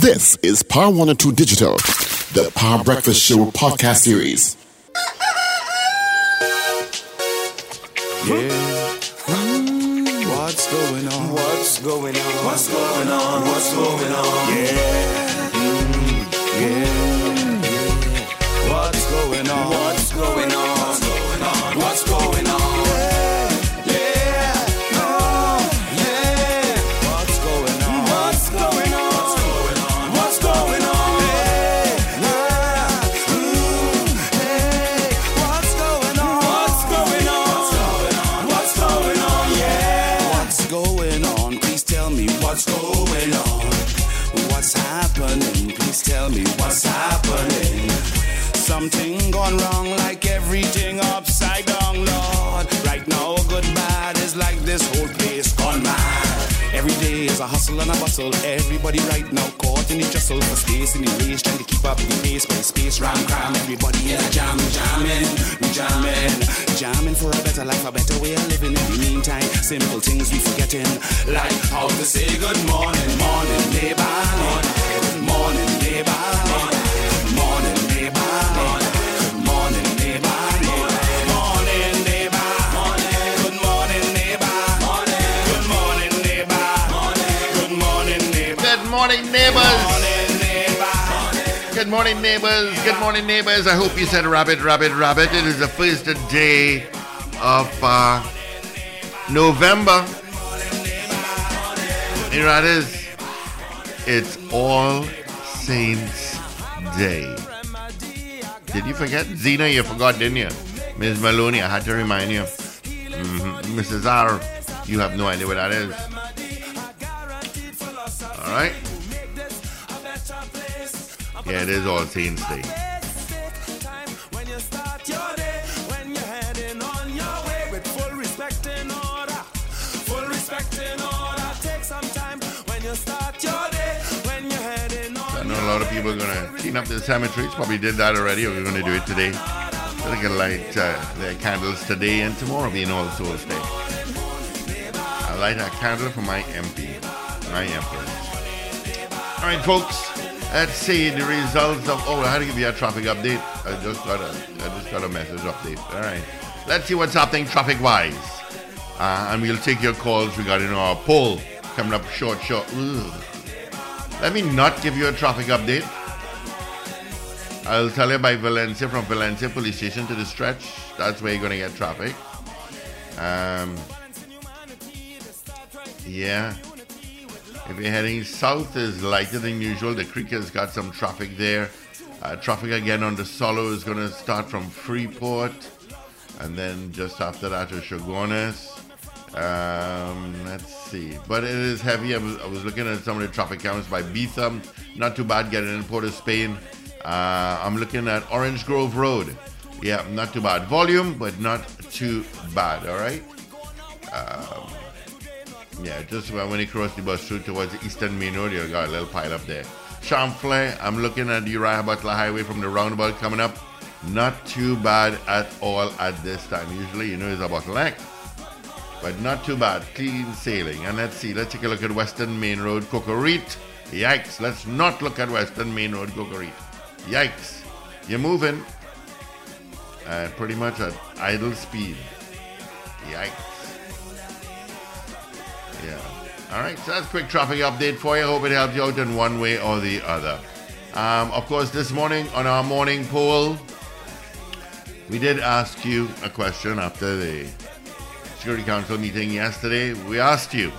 This is Power 102 Digital, the Power Breakfast Show podcast series. Yeah. What's going on? What's going on? What's going on? What's going on? Yeah. Mm, yeah. Something gone wrong, like everything upside down, Lord. Right now, good bad is like this whole place gone mad. Every day is a hustle and a bustle. Everybody right now caught in the jostle for space in the race, trying to keep up the pace. But space ram cram, everybody in a jam, jamming, jamming, jamming for a better life, a better way of living. In the meantime, simple things we forgetting, like how to say good morning, morning, neighbor, good morning, neighbor, good Good morning, neighbors. Good morning, neighbors. Good morning, neighbors. I hope you said rabbit, rabbit, rabbit. It is the first day of uh, November. Here it is. It's All Saints Day. Did you forget? Zena, you forgot, didn't you? Ms. Maloney, I had to remind you. Mhm. Mrs. R, you have no idea what that is. Right. Yeah, it is All Saints Day. I know a lot of people are to clean up the cemeteries. Probably did that already, or we're to do it today. They're to light uh, their candles today and tomorrow being All Souls Day. I light a candle for my MP, my empress. All right, folks. Let's see the results of. Oh, I had to give you a traffic update. I just got a, I just got a message update. All right. Let's see what's happening traffic-wise, uh, and we'll take your calls regarding our poll coming up short, short. Ugh. Let me not give you a traffic update. I'll tell you by Valencia from Valencia Police Station to the stretch. That's where you're gonna get traffic. Um, yeah. If you're heading south, is lighter than usual. The creek has got some traffic there. Uh, traffic again on the Solo is gonna start from Freeport, and then just after that to Chaguanas. Um, let's see. But it is heavy. I was, I was looking at some of the traffic counts by Beetham. Not too bad getting in Port of Spain. Uh, I'm looking at Orange Grove Road. Yeah, not too bad. Volume, but not too bad. All right. Um, yeah, just when you cross the bus route towards the Eastern Main Road, you got a little pile up there. Champlain, I'm looking at the Uriah Butler Highway from the roundabout coming up. Not too bad at all at this time. Usually, you know, it's a bottleneck but not too bad. Clean sailing. And let's see, let's take a look at Western Main Road, Cocorite. Yikes, let's not look at Western Main Road, Cocorite. Yikes, you're moving uh, pretty much at idle speed. Yikes. Yeah. All right, so that's a quick traffic update for you. Hope it helped you out in one way or the other. Um, of course, this morning on our morning poll, we did ask you a question after the Security Council meeting yesterday. We asked you,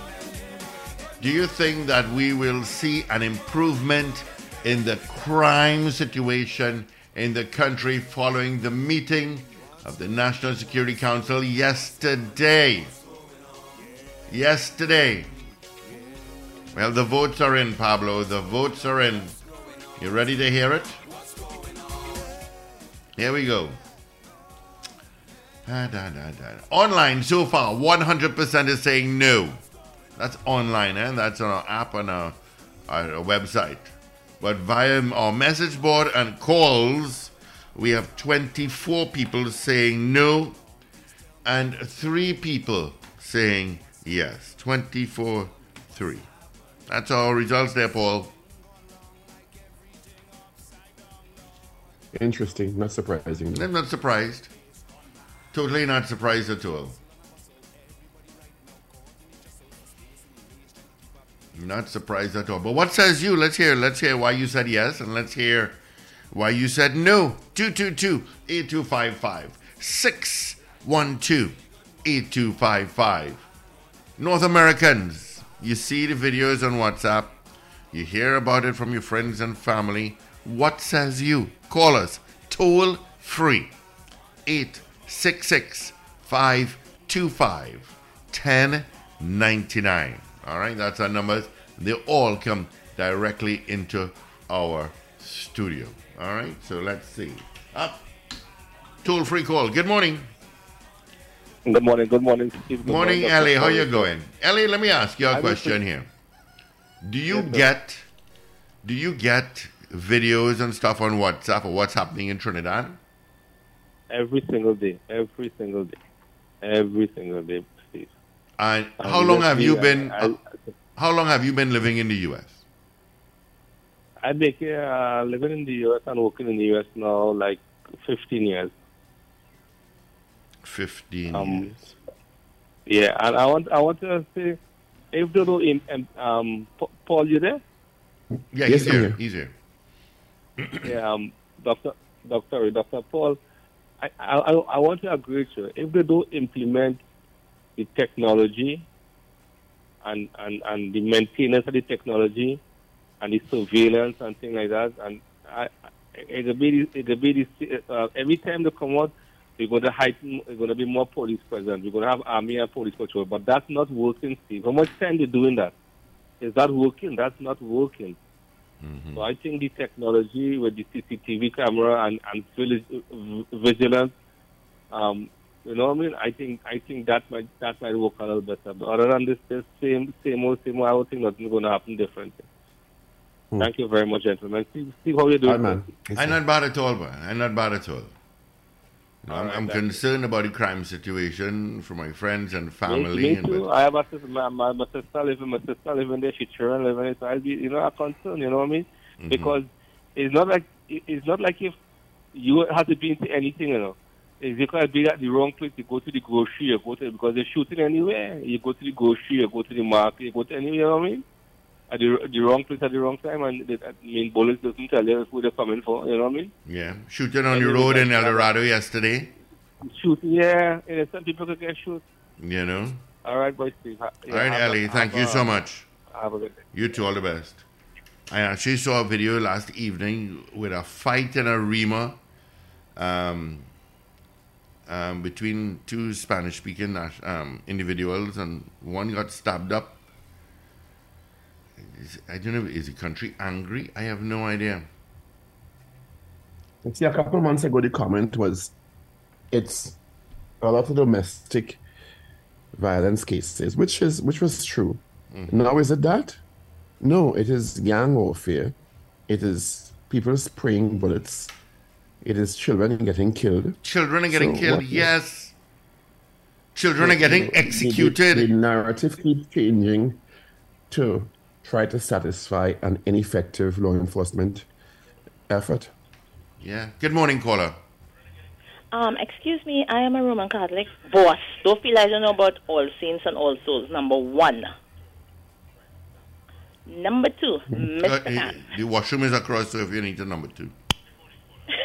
do you think that we will see an improvement in the crime situation in the country following the meeting of the National Security Council yesterday? Yesterday. Well, the votes are in, Pablo. The votes are in. You ready to hear it? Here we go. Da, da, da. Online so far, 100% is saying no. That's online, and that's on our app and our, our website. But via our message board and calls, we have 24 people saying no and three people saying yes. 24 3. That's our results there, Paul. Interesting. Not surprising. I'm not surprised. Totally not surprised at all. Not surprised at all. But what says you? Let's hear. Let's hear why you said yes, and let's hear why you said no. 222 8255 612 8255. North Americans, you see the videos on WhatsApp, you hear about it from your friends and family. What says you? Call us toll free 866 525 1099. All right, that's our numbers. They all come directly into our studio. All right, so let's see. Up, toll free call. Good morning. Good morning. Good morning, Steve. Good Morning, Dr. Ellie. How you going? Ellie, let me ask you a I question with- here. Do you Yes, sir. get do you get videos and stuff on WhatsApp of what's happening in Trinidad? Every single day. Every single day. Every single day, Steve. And And how long have you been I, I, how long have you been living in the US? I've been here, uh, living in the U.S. and working in the U.S. now like 15 years. 15 Um, years. Yeah, and I want I want to say, if they don't, um, um, Paul, you there? Yeah, Yes, he's here. here. He's here. yeah, um, Doctor, Doctor, Doctor Paul, I, I, I I want to agree with you. If they don't implement the technology and, and, and the maintenance of the technology and the surveillance and things like that, and I, I- it'll be it'll be the, uh, every time they come out, we're going to heighten. We're going to be more police present. We're going to have army and police patrol, but that's not working, Steve. How much time they doing that? Is that working? That's not working. So I think the technology with the CCTV camera and, and vigi- vigilance, um, you know what I mean? I think I think that might that might work a little better. But other than this, this same same old same old, I would think nothing's going to happen different. Thank you very much, gentlemen. See, see how you Hi, doing. I'm not bad at all, man. I'm not bad at all. No, I'm, All right, I'm thank you. concerned about the crime situation for my friends and family. me and too. but- I have a sister, my, my, my sister living, my sister living there, she children living there, so I'll be, you know, a concern, you know what I mean? Mm-hmm. Because it's not like, it's not like if you have to be into anything, you know. If you can be at the wrong place, you go to the grocery, you go to, because they're shooting anywhere. You go to the grocery, you go to the market, you go to anywhere, you know what I mean? At the, the wrong place at the wrong time, and the, I mean, bullets doesn't tell you who they're coming for, you know what I mean? yeah, shooting on the road in El Dorado yesterday. Shooting, yeah, innocent people could get shot. You know. All right, boy, Steve. Yeah, All right, Ellie. Thank you a- so much. Have a good day. You too, all the best. I actually saw a video last evening with a fight in Arima um, um, between two Spanish speaking um, individuals, and one got stabbed up. Is, I don't know, is the country angry? I have no idea. See, a couple of months ago, the comment was it's a lot of domestic violence cases, which is which was true. Mm-hmm. Now, is it that? No, it is gang warfare. It is people spraying bullets. It is children getting killed. Children are getting So killed, yes. Children are getting The- the- executed. The, narrative keeps changing to try to satisfy an ineffective law enforcement effort. yeah. Good morning, caller. Um, excuse me, I am a Roman Catholic. Boss, don't feel I don't know about All Saints and All Souls, number one. Number two, Uh, Mr. eh, Khan. the washroom is across, so if you need to number two.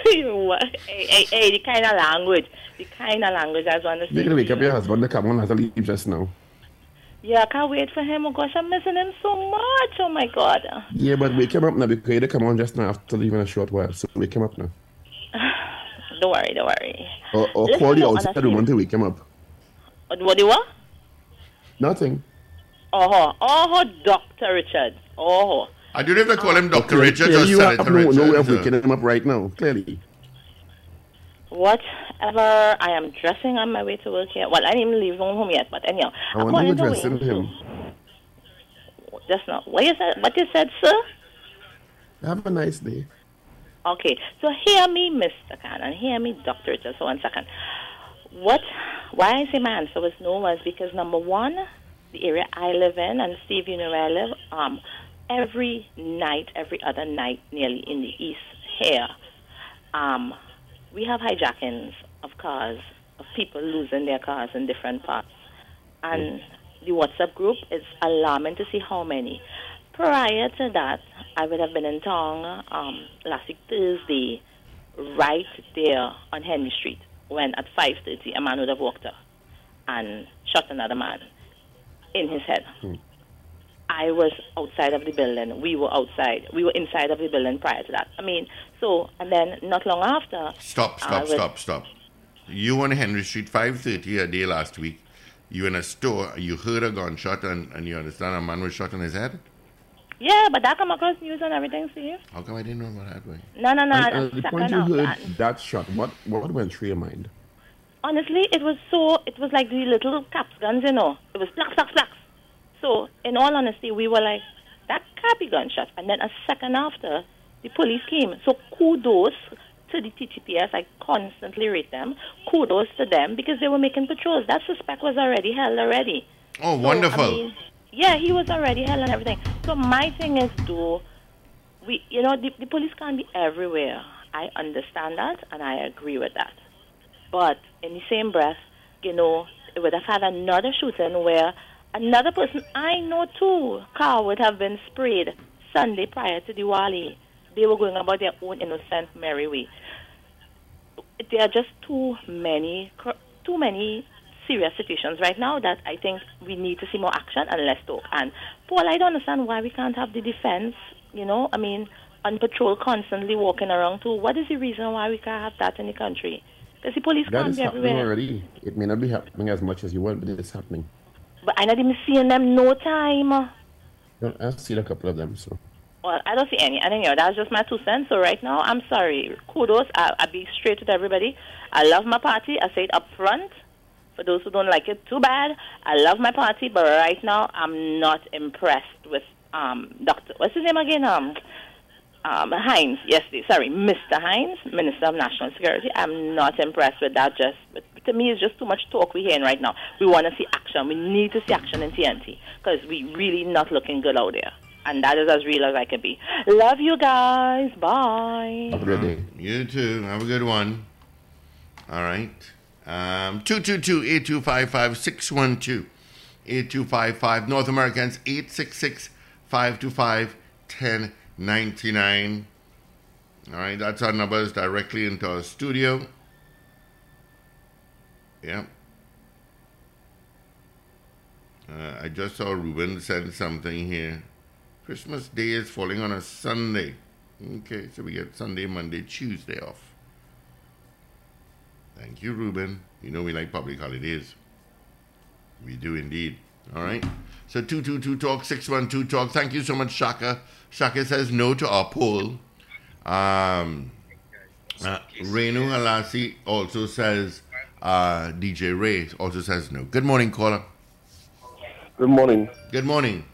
Hey, hey, hey, the kind of language, the kind of language I was want to You're gonna wake up your husband to come on has to leave just now. Yeah, I can't wait for him. Oh gosh, I'm missing him so much. Oh my God. Yeah, but wake him up now because he come on just now after leaving a short while. So wake him up now. Don't worry, don't worry. Or, or Listen, call the no, outside honestly. woman to wake him up. What, what do you want? Nothing. Oh, oh, Dr. Richard. Oh. I don't even call him ah. Dr. Clearly- Richards or you Senator have no, no way of Richards. waking him up right now. Clearly. Whatever, I am dressing on my way to work here. Well, I didn't even leave home yet, but anyhow. I wonder to dressing him. Just now. What you said? What you said, sir? Have a nice day. Okay, so hear me, Mr. Khan, and hear me, Dr. Just one second. What, why I say my answer was no was because number one, the area I live in, and Steve, you know where I live, um, every night, every other night, nearly in the east here, um, we have hijackings of cars, of people losing their cars in different parts. And the WhatsApp group is alarming to see how many. Prior to that, I would have been in town um, last week Thursday, right there on Henry Street, when at 5.30 a man would have walked up and shot another man in his head. I was outside of the building. We were outside. We were inside of the building prior to that. I mean, so, and then not long after. Stop, stop, was- stop, stop. You on Henry Street, 5.30 a day last week. You in a store, you heard a gunshot, and, and you understand a man was shot in his head? Yeah, but that come across news and everything, Steve. How come I didn't know about that way? No, no, no. And, and and the point you heard that- that shot, what what went through your mind? honestly, it was so, it was like the little caps guns, you know. It was blacks, blacks, blacks. So, in all honesty, we were like, that can't be gunshot. And then a second after, the police came. So, kudos to the TTPS. I constantly rate them. Kudos to them because they were making patrols. That suspect was already held already. Oh, So, wonderful. I mean, yeah, he was already held and everything. So my thing is, do we? You know, the, the police can't be everywhere. I understand that, and I agree with that. But in the same breath, you know, it would have had another shooting where another person I know too car would have been sprayed Sunday prior to Diwali. They were going about their own innocent merry way. There are just too many, too many serious situations right now that I think we need to see more action and less talk. And Paul, I don't understand why we can't have the defense. You know, I mean, on patrol constantly walking around too. What is the reason why we can't have that in the country? Because the police That can't be everywhere. already. It may not be happening as much as you want, but it's happening. But I'm not even seeing them no time. I see a couple of them, so Well, I don't see any. And anyway, that's just my two cents. So right now, I'm sorry. Kudos. I, I'll be straight with everybody. I love my party. I say it up front. For those who don't like it, too bad. I love my party, but right now, I'm not impressed with um, Dr. What's his name again? Um, um, Hinds. Yes, sorry, Mr. Hinds, Minister of National Security. I'm not impressed with that. Just to me, it's just too much talk we're hearing right now. We want to see action. We need to see action in TNT because we're really not looking good out there. And that is as real as I can be. Love you guys. Bye. have a good day. You too. Have a good one. All right. Um, 222-8255-612-8255. North Americans 866-525-1099. All right, that's our numbers directly into our studio. Yeah. Uh, I just saw Ruben send something here. Christmas Day is falling on a Sunday. Okay, so we get Sunday, Monday, Tuesday off. Thank you, Ruben. You know we like public holidays. We do indeed. All right. So 222 Talk, 612 Talk. Thank you so much, Shaka. Shaka says no to our poll. Um, uh, Renu Halasi also says, uh, DJ Ray also says no. Good morning, caller. Good morning. Good morning.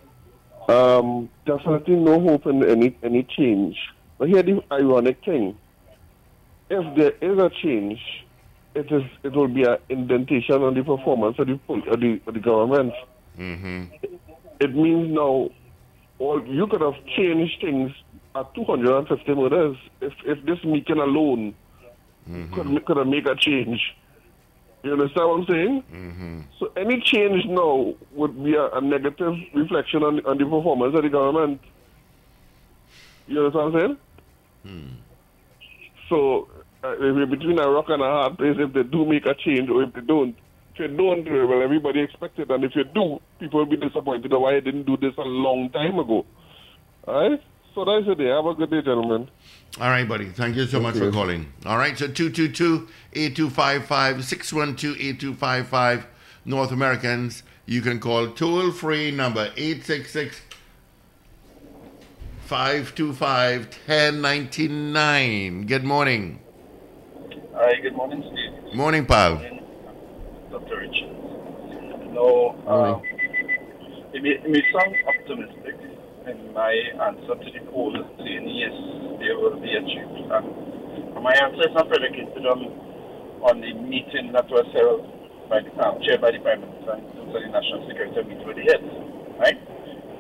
Um, definitely no hope in any any change. But here the ironic thing: if there is a change, it is it will be an indentation on the performance of the of the, of the government. Mm-hmm. It means now, you could have changed things at 250 murders if if this meeting alone could could have made a change. You understand what I'm saying? Mm-hmm. So any change now would be a, a negative reflection on, on the performance of the government. You understand what I'm saying? So uh, between a rock and a hard place if they do make a change or if they don't. If you don't, well, everybody expects it, and if you do, people will be disappointed why I didn't do this a long time ago. All right? So that's it. Have a good day, gentlemen. All right, buddy. Thank you so much for calling. All right, so 222-8255, 612-8255, North Americans. You can call toll-free number 866 525 1099. Good morning. Hi, good morning, Steve. Morning, pal. Richard. No, um, it, may, it may sound optimistic in my answer to the poll saying yes, there will be a change. And my answer is not predicated on, on the meeting that was held by the, um, chaired by the Prime Minister and the National Security meeting with the heads, right?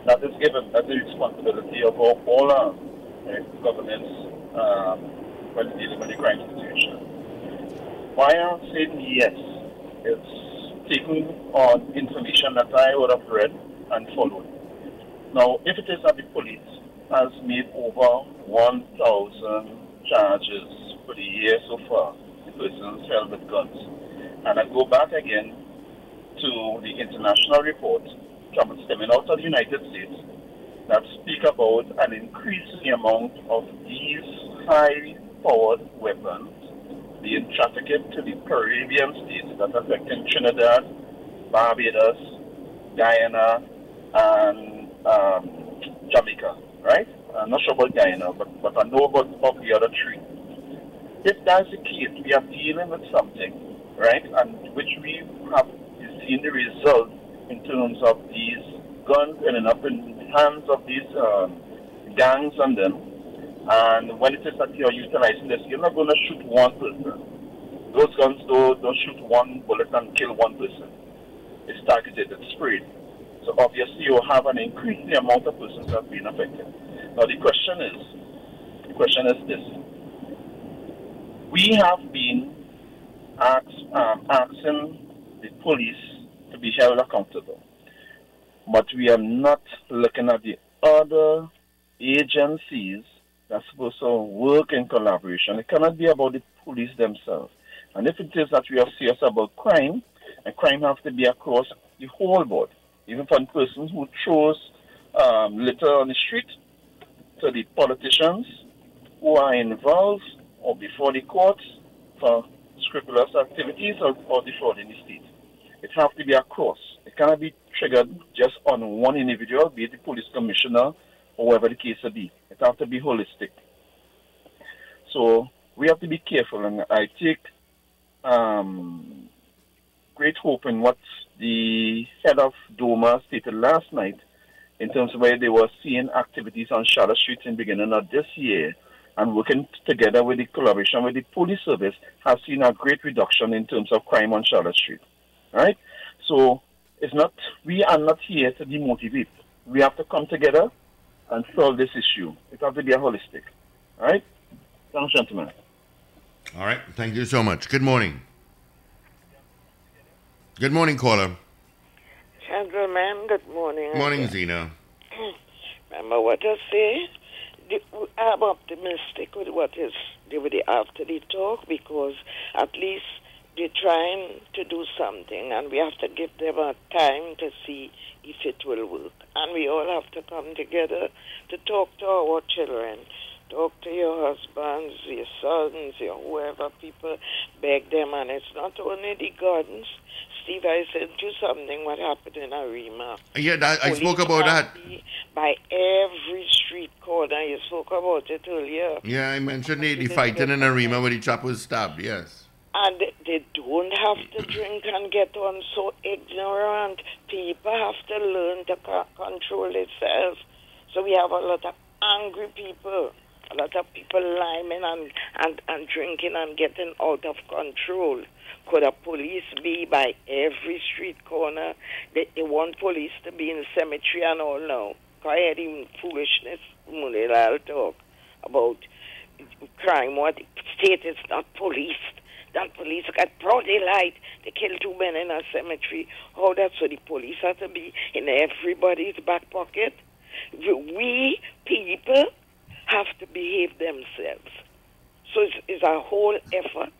That is given, that's the responsibility of all, all our uh, governance um, when dealing with the crime situation. Why I'm saying yes, it's taking on information that I would have read and followed. Now, if it is that the police has made over 1,000 charges for the year so far, the persons held with guns, and I go back again to the international report coming stemming out of the United States that speak about an increasing amount of these high-powered weapons being trafficked to the Caribbean states that affecting Trinidad, Barbados, Guyana, and um, Jamaica, right? I'm not sure about Guyana, but, but I know about, about the other three. If that's the case, we are dealing with something, right, and which we have seen the result in terms of these guns ending up in the hands of these um, gangs and them. And when it is that you're utilizing this, you're not going to shoot one person. Those guns don't, don't shoot one bullet and kill one person. It's targeted, it's sprayed. So obviously you'll have an increasing amount of persons that have been affected. Now the question is, the question is this. We have been ask, um, asking the police to be held accountable. But we are not looking at the other agencies that's supposed to work in collaboration. It cannot be about the police themselves. And if it is that we are serious about crime, and crime has to be across the whole board, even from persons who throws um, litter on the street to the politicians who are involved or before the courts for scrupulous activities or, or defrauding the state. It has to be across. It cannot be triggered just on one individual, be it the police commissioner or whatever the case may be. It has to be holistic. So we have to be careful, and I take um, great hope in what the head of DOMA stated last night in terms of where they were seeing activities on Charlotte Street in beginning of this year and working together with the collaboration with the police service has seen a great reduction in terms of crime on Charlotte Street. Right? So it's not we are not here to demotivate. We have to come together and solve this issue. It has to be a holistic. All right? Thanks, gentlemen. All right. Thank you so much. Good morning. Good morning, caller. Gentlemen, good morning. Morning, Zena. Remember what I say? I'm optimistic with what is with the after the talk because at least they're trying to do something and we have to give them a time to see if it will work. And we all have to come together to talk to our children. Talk to your husbands, your sons, your whoever people, beg them. And it's not only the gardens. Steve, I sent you something what happened in Arima. Yeah, that, I spoke about that. By every street corner. You spoke about it earlier. Yeah, I mentioned the, the fighting in Arima where the chap was stabbed. Yes. And they don't have to drink and get on so ignorant. People have to learn to co- control themselves. So we have a lot of angry people, a lot of people liming and, and, and drinking and getting out of control. Could a police be by every street corner? They, they want police to be in the cemetery and all now. Quiet even foolishness, I'll talk about crime. What state is not police? That police got broad daylight. They killed two men in a cemetery. How that's so the police have to be in everybody's back pocket? We people have to behave themselves. So it's, it's a whole effort,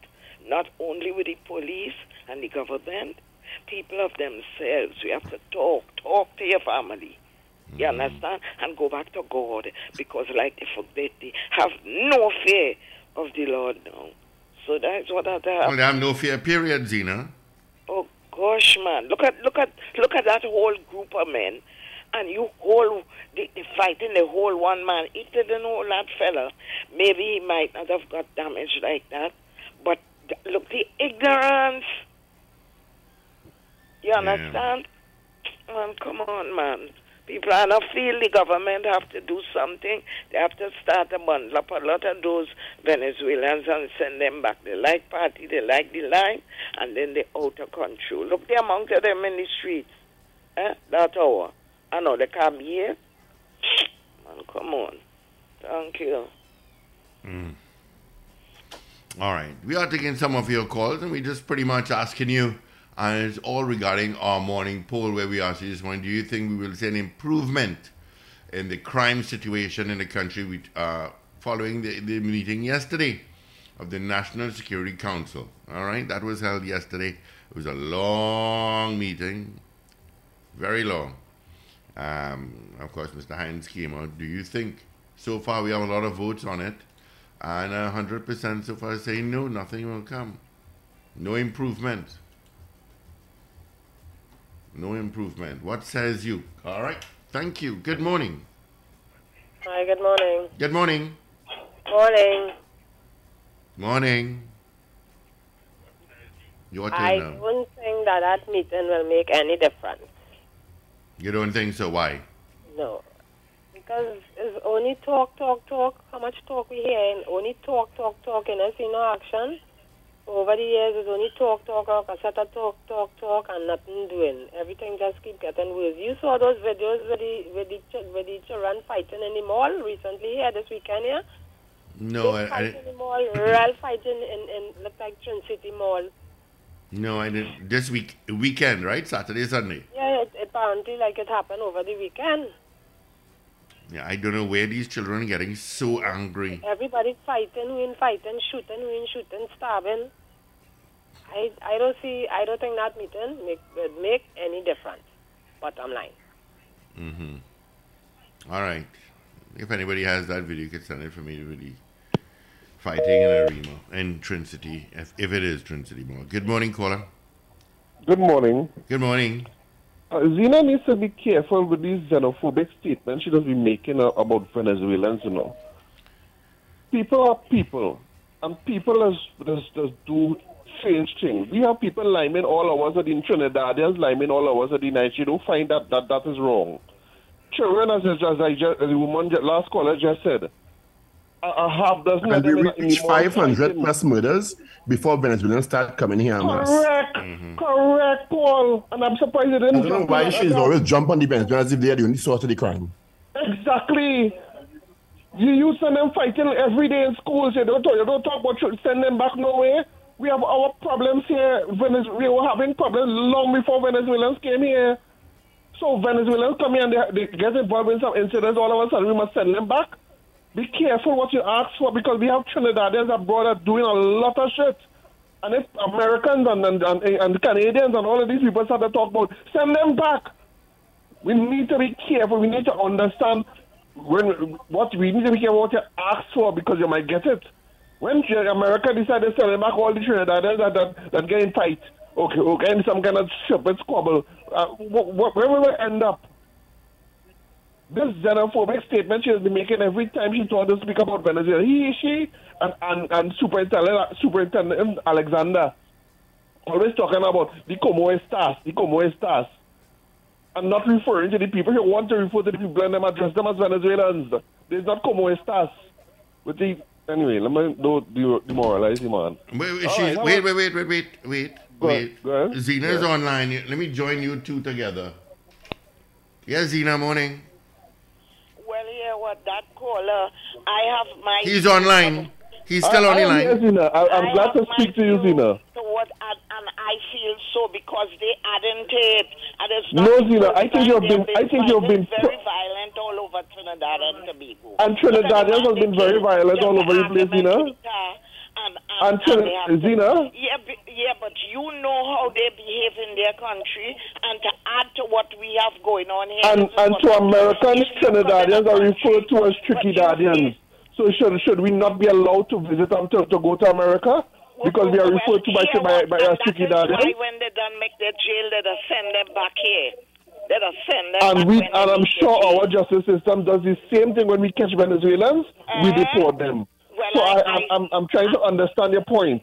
not only with the police and the government, people of themselves. We have to talk, talk to your family. You mm. understand? And go back to God because, like they forget, they have no fear of the Lord now. So that's what I have. Well, they have no fear, period, Zena. Oh gosh, man! Look at look at look at that whole group of men, and you whole the, the fighting the whole one man. If they didn't know that fella, maybe he might not have got damaged like that. But th- look, the ignorance. You understand? Man, come on, man. People are not feel the government have to do something. They have to start a bundle up a lot of those Venezuelans and send them back. They like party, they like the line, and then they out of control. Look the amount of them in the streets. Eh? That hour. I know they come here. Man, come on. Thank you. Mm. All right. We are taking some of your calls and we're just pretty much asking you, and it's all regarding our morning poll where we asked you this one do you think we will see an improvement in the crime situation in the country with, uh, following the, the meeting yesterday of the National Security Council? All right. That was held yesterday. It was a long meeting, very long. Um, of course, Mr. Hinds came out. Do you think so far we have a lot of votes on it? And a 100% so far saying no, nothing will come. No improvement. No improvement. What says you? All right. Thank you. Good morning. Hi, good morning. Good morning. Morning. Morning. Your turn I now. don't think that that meeting will make any difference. You don't think so? Why? No. Because it's only talk, talk, talk. How much talk we hear? And only talk, talk, talk, and I see no action. Over the years, it's only talk, talk, talk, a set talk, talk, talk, and nothing doing. Everything just keep getting worse. You saw those videos with the, with the, with the children fighting in the mall recently here this weekend here? No, I, I in the mall, real fighting in, in like Trincity Mall. no, I didn't. This week, weekend, right? Saturday, Sunday. Yeah, it, apparently like it happened over the weekend. Yeah, I don't know where these children are getting so angry. Everybody fighting, who in fighting, shooting, who in shooting, stabbing. I, I don't see, I don't think that meeting make, would make any difference. Bottom line. Mm-hmm. All right. If anybody has that video, you can send it for me to really fighting in Arima in Trincity, if, if it is Trincity Mall. Good morning, caller. Good morning. Good morning. Uh, Zena needs to be careful with these xenophobic statements she does be making uh, about Venezuelans, you know. People are people, and people just, just, just do strange things. We have people liming all hours of the Trinidadians liming all hours of the night. You don't find that that, that is wrong. Children, as, as, I just, as the woman ju- last caller just said, a, a half dozen And we them in, in the reached mall 500 fighting. plus murders before Venezuelans start coming here en masse. Correct, correct, Paul. And I'm surprised they didn't don't know why she's that. always jump on the Venezuelans if they are the only source of the crime. Exactly. You, you send them fighting every day in schools. You don't talk, you don't talk about should send them back nowhere. We have our problems here. Venez- we were having problems long before Venezuelans came here. So Venezuelans come here and they, they get involved in some incidents. All of a sudden, we must send them back. Be careful what you ask for because we have Trinidadians abroad that are doing a lot of shit. And if Americans and, and, and, and Canadians and all of these people start to talk about, send them back. We need to be careful. We need to understand when what we need to be careful what you ask for because you might get it. When America decided to send back all the Trinidadians that, that, that get in fight, okay, okay, in some kind of stupid squabble, uh, wh- wh- where will we end up? This xenophobic statement she has been making every time she tried to speak about Venezuela. He, she, and, and, and Superintendent, Superintendent Alexander always talking about the como estas, the como estas and not referring to the people who want to refer to the people and them address them as Venezuelans. There's not como estas. With the anyway, let me don't demoralize you, man. Wait, wait, All right, wait, wait, wait, wait, wait, wait, Go wait. go ahead. Zena's Yeah. online. Let me join you two together. Yes, Zena, morning. Well, what that caller, I have my. He's online. He's still I, on the I am line. here, Zina. I, I'm I glad to speak to you, Zina. To what, and, and I feel so because they added it, and it's No, not the Zina, I think you've been- I think you've been very violent all over Trinidad and Tobago. And Trinidadians have been very violent all over the place, Zina. And, And Trin- they have Zina? Yeah, b- yeah, but you know how they behave in their country, and to add to what we have going on here. And and to I'm- Americans, If you come in a Trinidadians are referred to as Trinidadians. So should should we not be allowed to visit them to, to go to America? Because we are referred to by by, by and as that is Trinidadians. why when they done make their jail, they just send them back here. They just send them And back we and I'm sure our justice system does the same thing when we catch Venezuelans, we Uh-huh. deport them. Well, so I- I, I'm, I'm I'm trying to understand your point.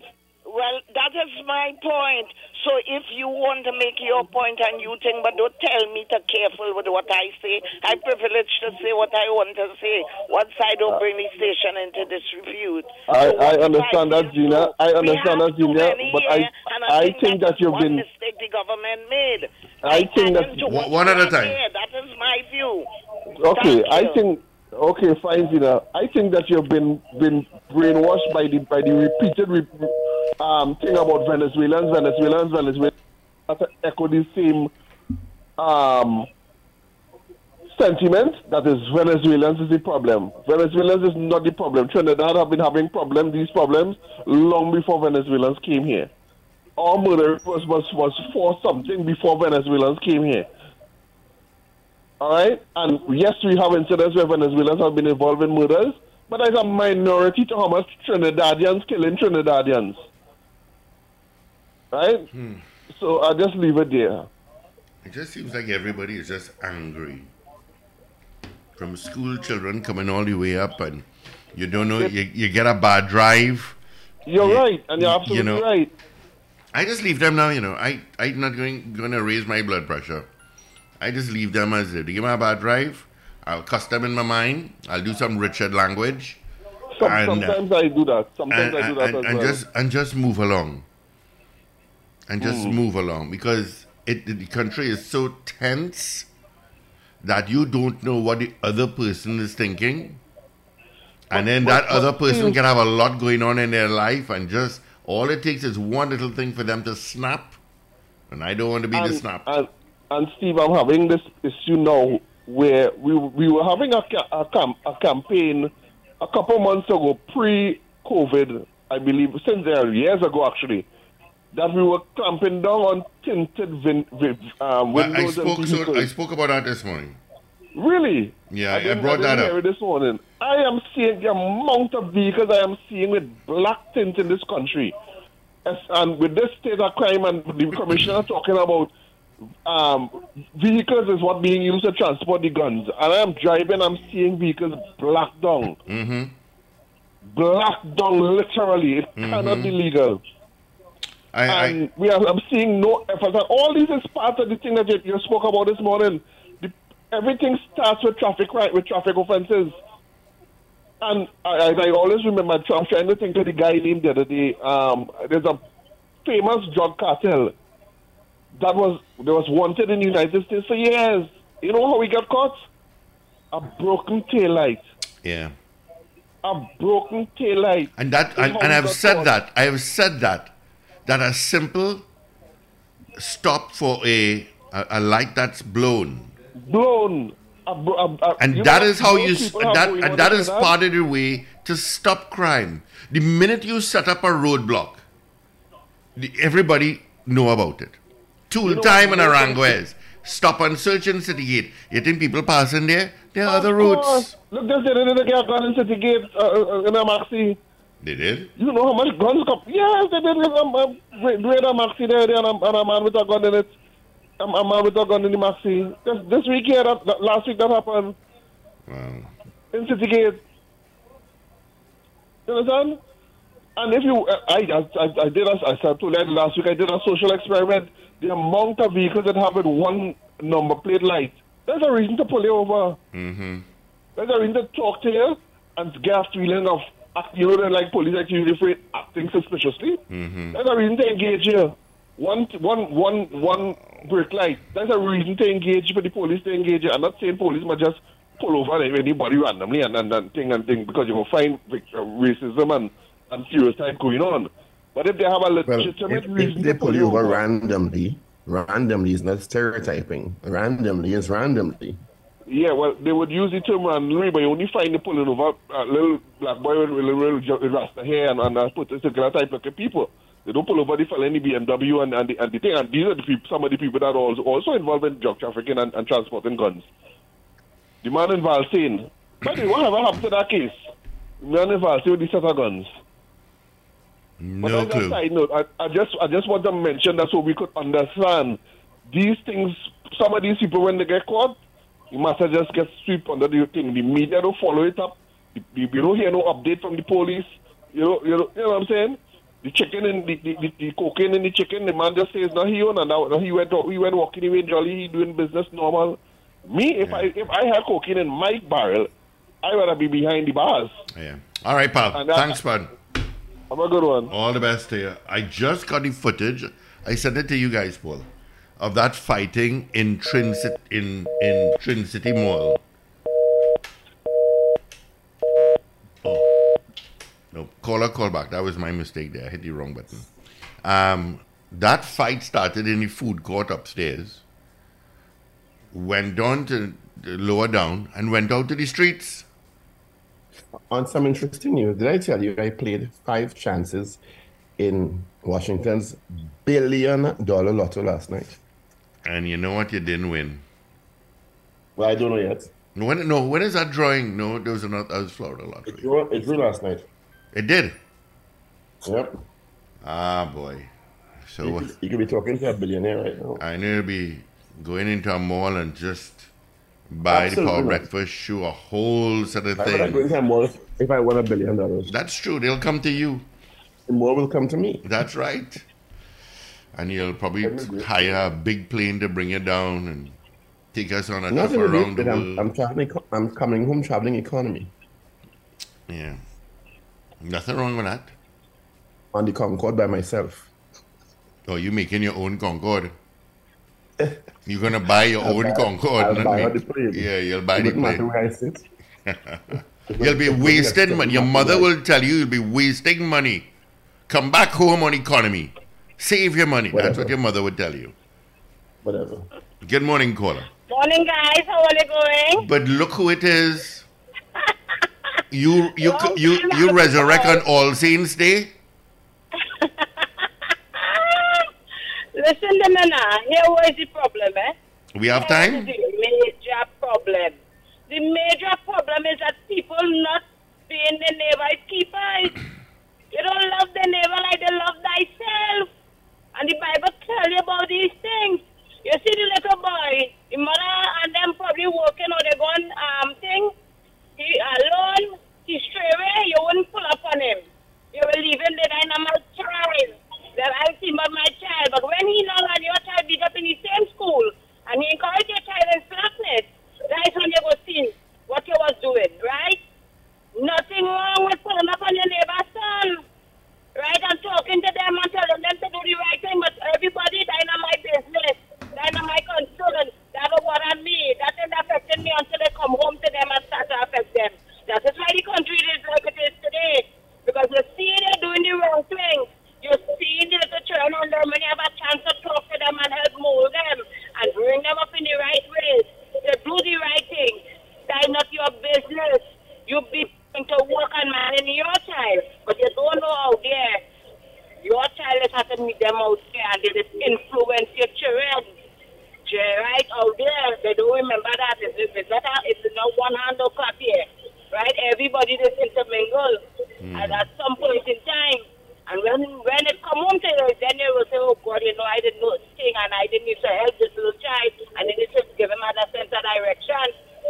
Well, that is my point. So if you want to make your point and you think, but don't tell me to careful with what I say. I privilege to say what I want to say. Once I don't bring the station into disrepute. I, So I what understand that, feel Gina. so, I understand that, too Gina. But here, I and I think that you've one been mistake the government made. I think that One- what one we at a time. That is my view. okay. I think Okay, fine, Tina. I think that you've been been brainwashed by the by the repeated re- um, thing about Venezuelans, Venezuelans, Venezuelans. That echo the same um, sentiment that is Venezuelans is the problem. Venezuelans is not the problem. Trinidad have been having problems, these problems, long before Venezuelans came here. All murder was, was, was for something before Venezuelans came here. All right? And yes, we have incidents where Venezuelans have been involved in murders, but there's a minority to how much Trinidadians killing Trinidadians. Right? Hmm. So I'll just leave it there. It just seems like everybody is just angry. From school children coming all the way up, and you don't know, you, you get a bad drive. You're Yeah, right, and you're you absolutely know. right. I just leave them now, you know. I, I'm not going, going to raise my blood pressure. I just leave them as they give me a bad drive. I'll cuss them in my mind. I'll do some Richard language. Some, and, uh, sometimes I do that. Sometimes and, I do that and- as and well. just and just move along and just Mm. move along because it the country is so tense that you don't know what the other person is thinking and then that other person can have a lot going on in their life and just all it takes is one little thing for them to snap and i don't want to be the snap And, and Steve, I'm having this issue now where we we were having a a, cam- a campaign a couple months ago, pre-COVID, I believe, since there years ago actually, that we were clamping down on tinted vin- vi- uh, I, I windows and spoke so, i spoke about that this morning Really? Yeah, I didn't- brought didn't that up. this morning. I am seeing the amount of vehicles I am seeing with black tint in this country. As, and with this state of crime and the commissioner talking about um, vehicles is what being used to transport the guns. And I am driving, I'm seeing vehicles black down. mm-hmm. Black down, literally. It cannot be legal. I, I, and we are, I'm seeing no effort. And all these is part of the thing that you, you spoke about this morning. The, everything starts with traffic right with traffic offences. And I, I, I always remember I'm trying to think of the guy named the other day. Um, there's a famous drug cartel that was that was wanted in the United States for years. You know how he got caught? A broken tail light. yeah A broken tail light. And that, and, and I've said that, I have said that, that a simple stop for a a, a light that's blown, Blown. A, a, and that is how you know you, people and that, and that is that in is Trinidad? part of the way to stop crime. The minute you set up a roadblock, the, everybody know about it. Tool You time you Aranguez. Stop and search in City Gate. You think people passing there? There are other Of routes. course. Look, they they get gun in City Gate uh, uh, in a maxi. They did. You know how much guns come? Yes, they did. Um, um, great, maxi there, there and, a, and a man with a gun in it. Um, a man with a gun in the maxi. This, this week here, that, that, last week that happened Wow. in City Gate. You understand? And if you, uh, I, I, I, did, a, I said to you last week, I did a social experiment. The amount of vehicles that have it one number plate light, there's a reason to pull you over. Mm-hmm. There's a reason to talk to you and get a feeling of, act- you know, they're like police activity for acting suspiciously. Mm-hmm. There's a reason to engage you. One, one, one, one brake light. There's a reason to engage you for the police to engage you. I'm not saying police must just pull over anybody randomly and, and, and thing and thing because you will find uh, racism and, and stereotype going on. But if they have a Well, legitimate if, reason if they pull you over randomly, randomly is not stereotyping. Randomly is randomly. Yeah, well, they would use the term randomly, but you only find the pulling over a little black boy with, with a little ju- rasta hair and, and uh, put a particular type of people. They don't pull over the fella in the BMW and, and, the, and the thing. And these are the people, some of the people that are also, also involved in drug trafficking and, and transporting guns. The man in Valsayn. Way, whatever happened to that case? The man in Valsayn with the set of guns. But No a clue. side note, I, I just I just want to mention that so we could understand these things. Some of these people, when they get caught, you must have just get swept under the thing. The media don't follow it up. You don't hear no update from the police. You know, you know, you know what I'm saying? The chicken and the, the, the, the cocaine and the chicken, the man just says, no, he own, and now, now he went he went walking away jolly, he doing business normal. Me, if I if I had cocaine in my barrel, I would be behind the bars. Yeah. All right, pal. And Thanks, bud. Have a good one. All the best to you. I just got the footage. I sent it to you guys, Paul, of that fighting in Trin, in, in City Mall. Oh. No, caller call back. That was my mistake there. I hit the wrong button. Um, that fight started in the food court upstairs, went down to lower down, and went out to the streets. On some interesting news, did I tell you I played five chances in Washington's billion dollar lotto last night? And you know what? You didn't win. Well, I don't know yet. When, no, when is that drawing? No, there was another. That was Florida lottery. It drew, it drew last night. It did. Yep. Ah, boy. So You could, you could be talking to a billionaire right now. I need to be going into a mall and just buy Absolutely power breakfast shoe, a whole set of Why I go things. if- I won a billion dollars? That's true. They'll come to you. The more will come to me. That's right. And you'll probably hire a big plane to bring you down and take us on a Not trip around the that, I'm, world. I'm traveling. I'm coming home traveling economy Yeah. Nothing wrong with that. on the Concorde by myself. Oh, you making your own Concorde? You're gonna buy your I'll own buy- Concorde, I'll not buy me. the plane. Yeah, you'll buy It the plane. where I sit. You'll be wasting money. Your mother will tell you you'll be wasting money. Come back home on economy. Save your money. That's what your mother would tell you. Whatever. Good morning, caller. Morning, guys. How are you going? But look who it is. You you Long you you resurrect on all. All Saints Day. Listen to me now. Here was the problem, eh? We have time. the major problem. The major problem is that people not being the neighbor's keepers. You don't love the neighbor like they love thyself. And the Bible tell you about these things. You see the little boy, the mother and them probably working or they gone um thing. He alone, he stray away, you wouldn't pull up on him. You will leave him there I'm a child. That I see but my child. But when he know that your child beat up in the same school and he encourage your child in slackness, that's when you go see what you was doing, right? Nothing wrong with pulling up on your neighbor's son. Right? I'm talking to them and telling them to do the right thing, but everybody that in my business, that in my concern, that don't bother me. That ain't affecting me until they come home to them and start to affect them. That is why the country is like it is today. Because you see they're doing the wrong thing. You see the little children on them when you have a chance to talk to them and help mold them and bring them up in the right ways. To do the right thing. That is not your business. You be going to work and manage your child, but you don't know out there. Your child is have to meet them out there and they just influence your children. Right out there, they don't remember that. It's, it's not a, it's not one hand or clap here. Right? Everybody just intermingle hmm. and at some point in time. And when when it come home to you, then you will say, Oh God, you know, I didn't know this thing and I didn't need to help this little child and I need to give him a sense of direction.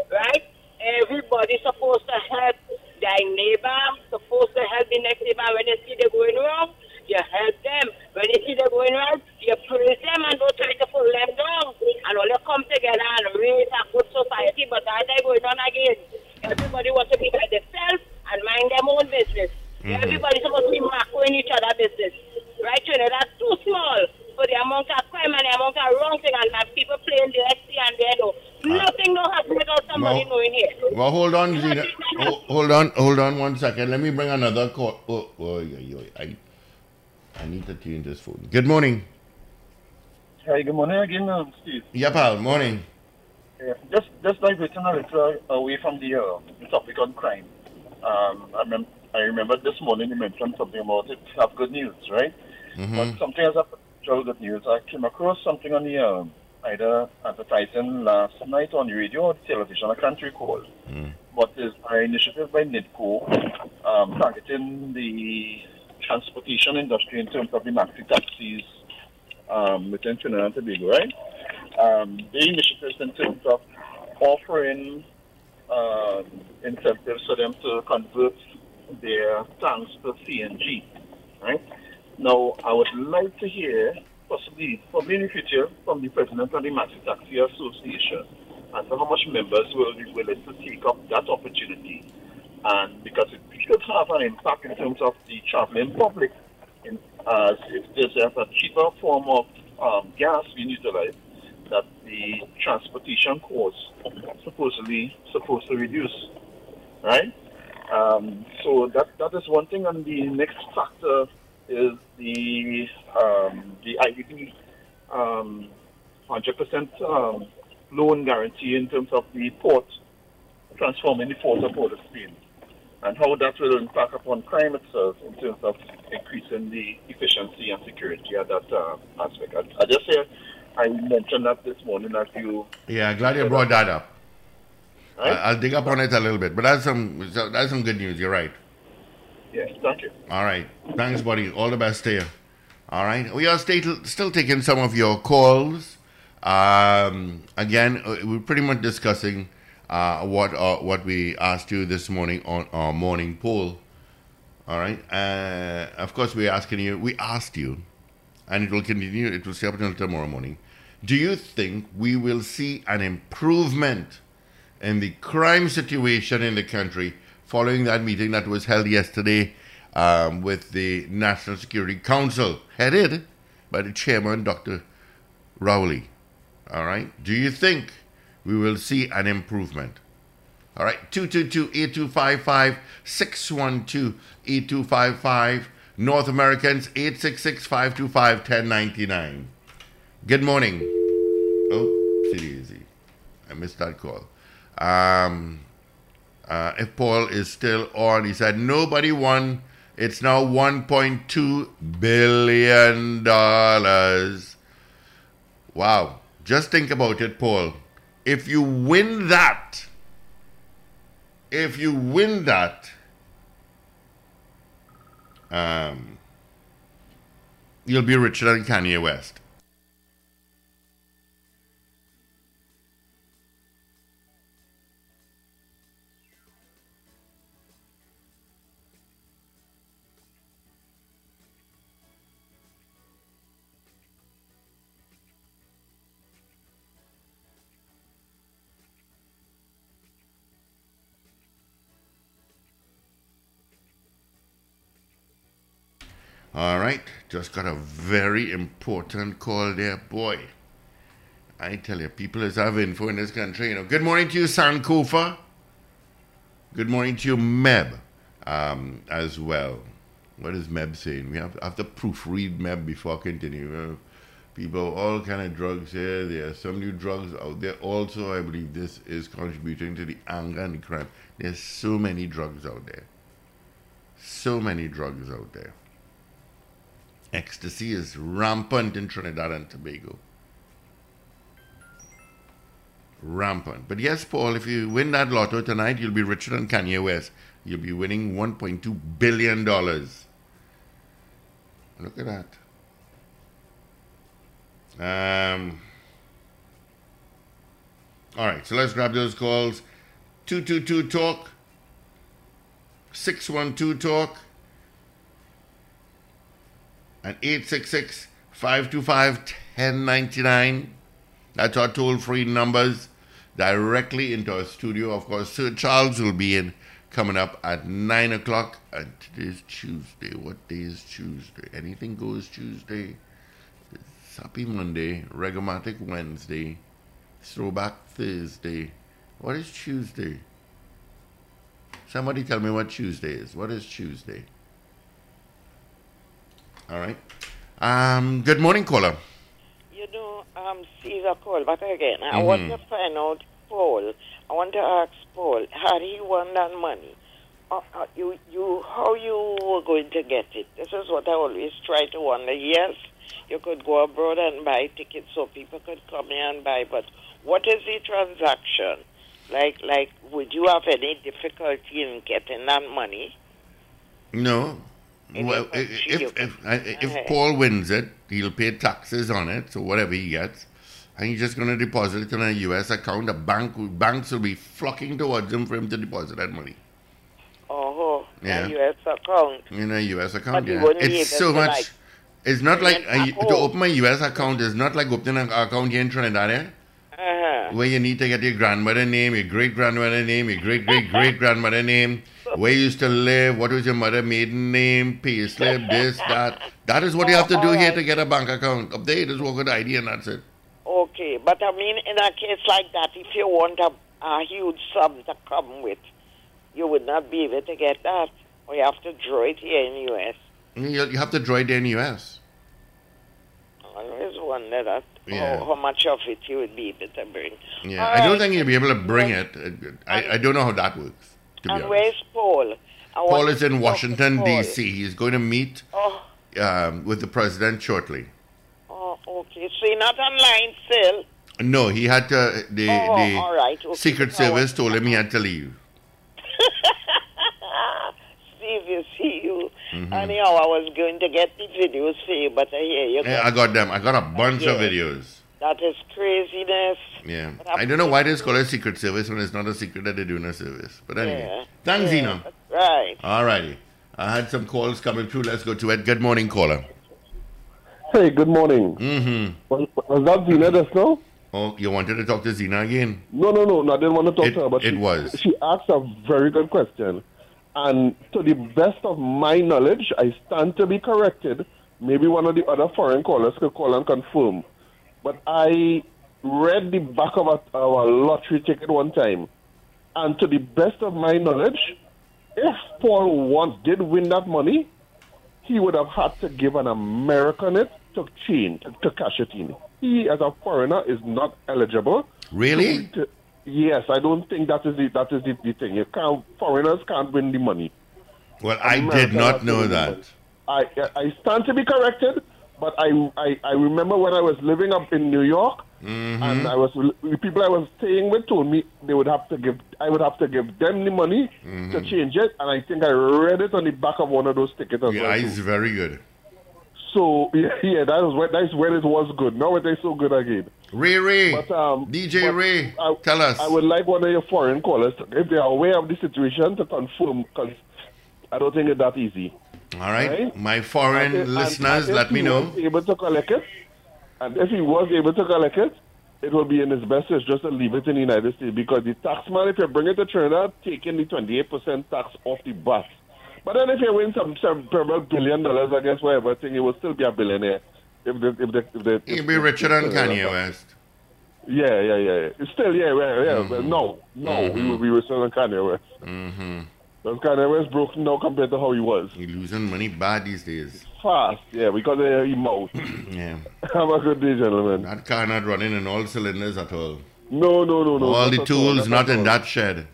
Right? Everybody's supposed to help their neighbor, supposed to help the next neighbor when they see they're going wrong, you help them. When you see they're going wrong, you praise them and don't try to pull them down. And all you come together and raise a good society, but that they going on again. Everybody wants to be by themselves and mind their own business. Everybody's supposed to be macroing each other business. Right, you know, that's too small for the amount of crime and the amount of wrong thing and have people playing the SC and there no. Nothing no happen without somebody No. knowing here. Well, hold on, Zena. Ho- Hold on, hold on one second. Let me bring another call. Oh, oh, yeah, yeah, I, I need to change this phone. Good morning. Hi, good morning again, um, Steve. Yeah, pal. Morning. Yeah, just just diverting a little away from the, uh, the topic on crime. Um, I, mem- I remember this morning you mentioned something about it. Have good news, right? But something else happened. Actual good news. I came across something on the um, either advertising last night on the radio or the television. I can't recall. But there's an initiative by NIDCO um, targeting the transportation industry in terms of the maxi taxis um, within Trinidad and Tobago, right? Um, the initiatives in terms of offering um, incentives for them to convert their tanks to CNG, right? Now, I would like to hear, possibly, probably in the future, from the president of the Maxi Taxi Association as to how much members will be willing to take up that opportunity. And because it should have an impact in terms of the traveling public, in, as if there's a cheaper form of um, gas being utilized, that the transportation costs supposedly supposed to reduce, right? Um, so that that is one thing, and the next factor is the um, the IDB um, 100% um, loan guarantee in terms of the port, transforming the port of Port of Spain, and how that will impact upon crime itself in terms of increasing the efficiency and security at that uh, aspect. I, I just say I mentioned that this morning as you. Yeah, glad you brought that up. Right? I- I'll dig up on it a little bit, but that's some that's some good news. You're right. Yes, thank you. All right. Thanks, buddy. All the best to you. All right. We are still, still taking some of your calls. Um, again, uh, we're pretty much discussing uh, what uh, what we asked you this morning on our morning poll. All right. Uh, of course, we're asking you. We asked you, and it will continue. It will stay up until tomorrow morning. Do you think we will see an improvement in the crime situation in the country following that meeting that was held yesterday um, with the National Security Council, headed by the chairman, Dr. Rowley? All right. Do you think we will see an improvement? All right. 222-8255, 612-8255. North Americans, 866-525-1099. Good morning. Oh, sit easy. I missed that call. Um, uh, if Paul is still on, he said nobody won. It's now 1.2 billion dollars. Wow! Just think about it, Paul. If you win that, if you win that, um, you'll be richer than Kanye West. All right, just got a very important call there, boy. I tell you, people is have info in this country. You know. Good morning to you, Sankofa. Good morning to you, Meb, um, as well. What is Meb saying? We have, have to proofread Meb before. Uh, people, all kind of drugs here. There are some new drugs out there. Also, I believe this is contributing to the anger and the crime. There's so many drugs out there. So many drugs out there. Ecstasy is rampant in Trinidad and Tobago. Rampant. But yes, Paul, if you win that lotto tonight, you'll be richer than Kanye West. You'll be winning $1.2 billion. Look at that. Um, all right, so let's grab those calls. 222 Talk, 612 Talk, and 866 525 1099. That's our toll free numbers directly into our studio. Of course, Sir Charles will be in coming up at 9 o'clock. And today's Tuesday. What day is Tuesday? Anything goes Tuesday. Happy Monday, Regomatic Wednesday, Throwback Thursday. What is Tuesday? Somebody tell me what Tuesday is. What is Tuesday? All right. Um, good morning, caller. You know, um, Caesar called back again. I Mhm. want to find out, Paul. I want to ask Paul, had he won that money? Uh, uh, you, you, how you were going to get it? This is what I always try to wonder. Yes, you could go abroad and buy tickets so people could come here and buy, but what is the transaction? Like, like, would you have any difficulty in getting that money? No. Well, if if, if, if Paul wins it, he'll pay taxes on it, so whatever he gets, and he's just going to deposit it in a U.S. account. The bank banks will be flocking towards him for him to deposit that money Oh, Yeah. a U.S. account. in a U.S. account. Yeah. It's so much. like, it's not like a, to open a U.S. account is not like opening an account here in Trinidad, eh? Uh-huh. where you need to get your grandmother name, your great grandmother name, your great great great grandmother name, where you used to live, what was your mother maiden name, pay slip, this, that. That is what you have to do oh, here to get a bank account. Up there, you just walk with the ID and that's it. Okay, but I mean, in a case like that, if you want a, a huge sum to come with, you would not be able to get that, or you have to draw it here in the U.S. You, you have to draw it in the US. I always wonder that Yeah. how, how much of it you would be able to bring. Yeah, All I don't right. think you'll be able to bring it. I, I don't know how that works, to And where's Paul? Paul is in Washington. D.C. He's going to meet Oh, um, with the president shortly. oh, okay. So you're not online still? No, he had to. The, Oh, the all right, okay. Secret Service told him he had to leave. Steve, you see you. Mhm. Anyhow, I was going to get the videos for you, but I hear you. Yeah, I got them. I got a bunch of videos. That is craziness. Yeah. I'm- don't know why it's called a Secret Service when it's not a secret that they're doing a service. But anyway. Yeah. Thanks, Yeah, Zena. Right. All righty. I had some calls coming through. Let's go to it. Good morning, caller. Hey, good morning. Mm-hmm. Was, was that Zena just now? Oh, you wanted to talk to Zina again? No, no, no, no. I didn't want to talk It- to her, but it she, was. She asked a very good question, and to the best of my knowledge, I stand to be corrected. Maybe one of the other foreign callers could call and confirm, but I read the back of our lottery ticket one time, and to the best of my knowledge, if Paul once did win that money, he would have had to give an American it to change to cash it in. He, as a foreigner, is not eligible. Really? to- yes, I don't think that is the that is the, the thing. You can't foreigners can't win the money. Well, I did not know that. I I stand to be corrected, but I I, I remember when I was living up in New York. Mm-hmm. And I was the people I was staying with told me they would have to give I would have to give them the money Mm-hmm. to change it, and I think I read it on the back of one of those tickets as Your well. too. very good. So yeah, yeah, that was when that's where it was good. Now it ain't so good again. Ray Ray, But, um, DJ but Ray, I, tell us. I would like one of your foreign callers, to, if they are aware of the situation, to confirm, because I don't think it's that easy. All right, Right? my foreign And- uh, and- listeners, and let me he know. was able to collect it, and if he was able to collect it, it will be in his best interest just to leave it in the United States because the taxman, if you bring it to Trinidad, taking the 28% tax off the bat. But then if you win some several billion dollars, I guess whatever thing, you will still be a billionaire. If the, if the, if the, You'll be richer than Kanye West. Yeah, yeah, yeah. Still, yeah, yeah, yeah. Mm-hmm. But no, no, we mm-hmm. will be richer than Kanye West. Mm-hmm. Because Kanye West broke now compared to how he was. You're losing money bad these days. Fast, yeah, because of his mouth. Yeah. Have a good day, gentlemen. That car not running in all cylinders at all. No, no, no, no. all the tools not not in that shed.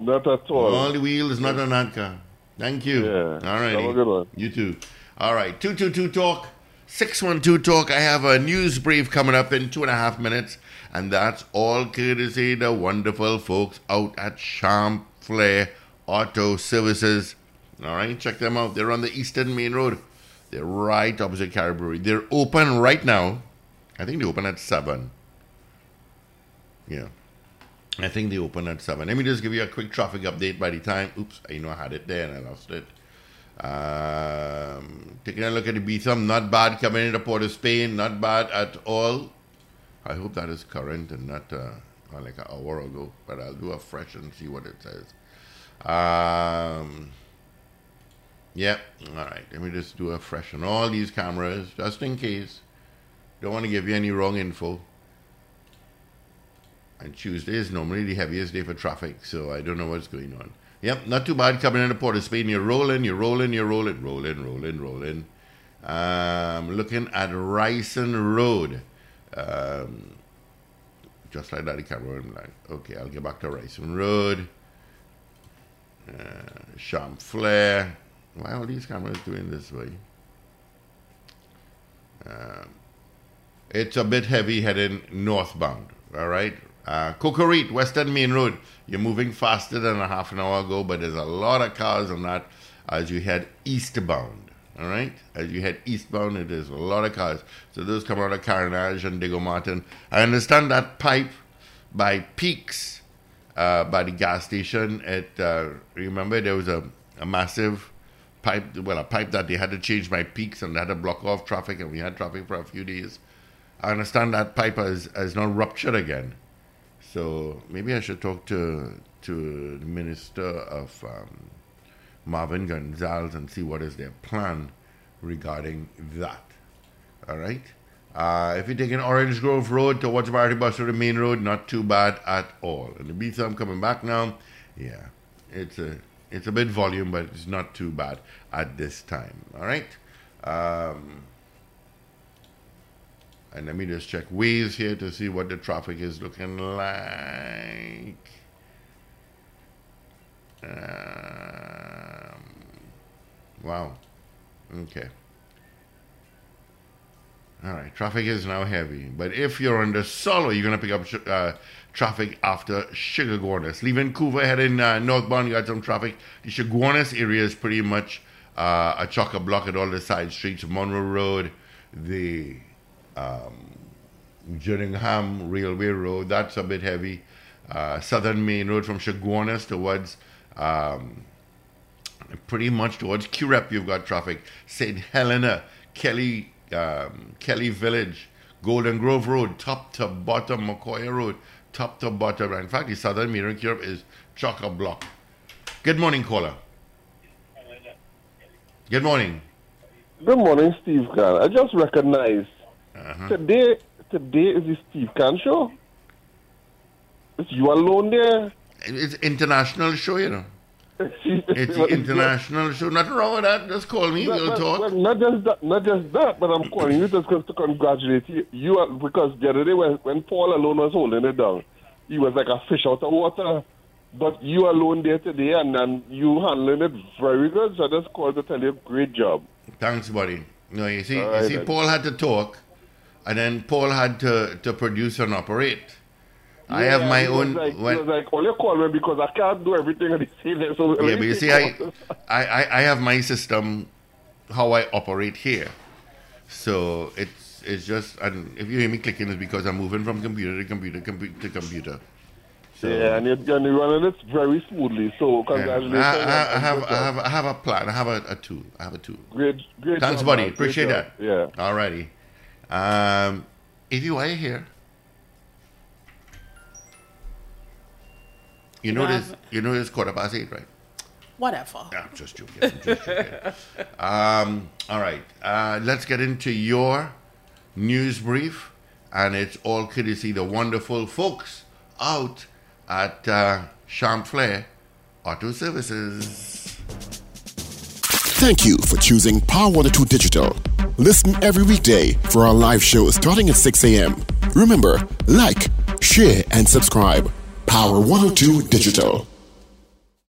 Not at all. All the wheels not on that car. Thank you. Yeah. All right. Have a good one. You too. All right. 222 Talk, 612 Talk. I have a news brief coming up in two and a half minutes, and that's all courtesy the wonderful folks out at Champs Fleurs Auto Services. All right. Check them out. They're on the Eastern Main Road. They're right opposite Caribou. They're open right now. I think they open at 7. Yeah. I think they open at 7. Let me just give you a quick traffic update by the time. Oops, I know I had it there and I lost it. Um, taking a look at the Beetham, not bad coming into Port of Spain, not bad at all. I hope that is current and not uh, like an hour ago, but I'll do a fresh and see what it says. Um, yeah, all right. Let me just do a fresh on all these cameras just in case. Don't want to give you any wrong info. And Tuesday is normally the heaviest day for traffic, so I don't know what's going on. Yep, not too bad coming into Port of Spain. You're rolling, you're rolling, you're rolling, rolling, rolling, rolling. Um, looking at Wrightson Road. Um, just like that, the camera went blank. Okay, I'll get back to Wrightson Road. Uh, Champs Fleurs. Why are all these cameras doing this way? Um, it's a bit heavy heading northbound. All right. Uh, Western Main Road. You're moving faster than a half an hour ago, but there's a lot of cars on that as you head eastbound. All right. As you head eastbound, it is a lot of cars. So those come out of Carenage and Diego Martin. I understand that pipe by Peaks, uh, by the gas station. It uh, remember there was a, a massive pipe, well, a pipe that they had to change by Peaks and they had to block off traffic, and we had traffic for a few days. I understand that pipe has, has now ruptured again. So maybe I should talk to to the Minister of um, Marvin Gonzales and see what is their plan regarding that. All right. Uh, if you're taking Orange Grove Road towards Variety Bus to the main road, not too bad at all. And the beats I'm coming back now, yeah, it's a it's a bit volume, but it's not too bad at this time. All right. Um, and let me just check Waze here to see what the traffic is looking like. Um, wow. Okay. All right, traffic is now heavy. But if you're the solo, you're going to pick up uh, traffic after Chaguanas. Leaving Vancouver, heading uh, northbound, you got some traffic. The Chaguanas area is pretty much uh, a chock a block at all the side streets. Monroe Road, the um, Railway Road, that's a bit heavy. Uh, Southern Main Road from Chaguanas towards um, pretty much towards Curepe, you've got traffic. St. Helena, Kelly, um, Kelly Village, Golden Grove Road, top to bottom, McCoy Road, top to bottom. In fact, the Southern Main Road Curepe is chock a block. Good morning, caller. Good morning. Good morning, Steve Khan. I just recognized Uh-huh. today. Today is the Steve Khan show. It's you alone there. It's international show, you know. It's the international show. Nothing wrong with that. Just call me. Not, We'll not- talk. not just that, not just that, but I'm calling you just to congratulate you. You are, because the other day when, when Paul alone was holding it down, he was like a fish out of water. But you alone there today, and, and you handling it very good. So I just called to tell you, great job. Thanks, buddy. No, you see, All you see, then. Paul had to talk, and then Paul had to, to produce and operate. I have Yeah, my own. Like, he when- was like, only call me because I can't do everything at the same time. So yeah, but you see, I. I, I, have my system, how I operate here. So it's it's just, and if you hear me clicking, it's because I'm moving from computer to computer compu- to computer. So, yeah, and you're, and you're running it very smoothly. So yeah. congratulations. I, I, I have I have I have a plan. I have a, a tool. I have a tool. Great, great. Thanks, job, buddy. man. Great Appreciate job. that. Yeah. Alrighty. Um, if you are here, you know Yeah. this. You know this quarter past eight, right? Whatever. I'm just joking. I'm just joking. um, all right. Uh, let's get into your news brief, and it's all courtesy the wonderful folks out at uh, Champlain Auto Services. Thank you for choosing Power 102 Digital. Listen every weekday for our live show starting at 6 a.m. Remember, like, share, and subscribe. Power 102 Digital.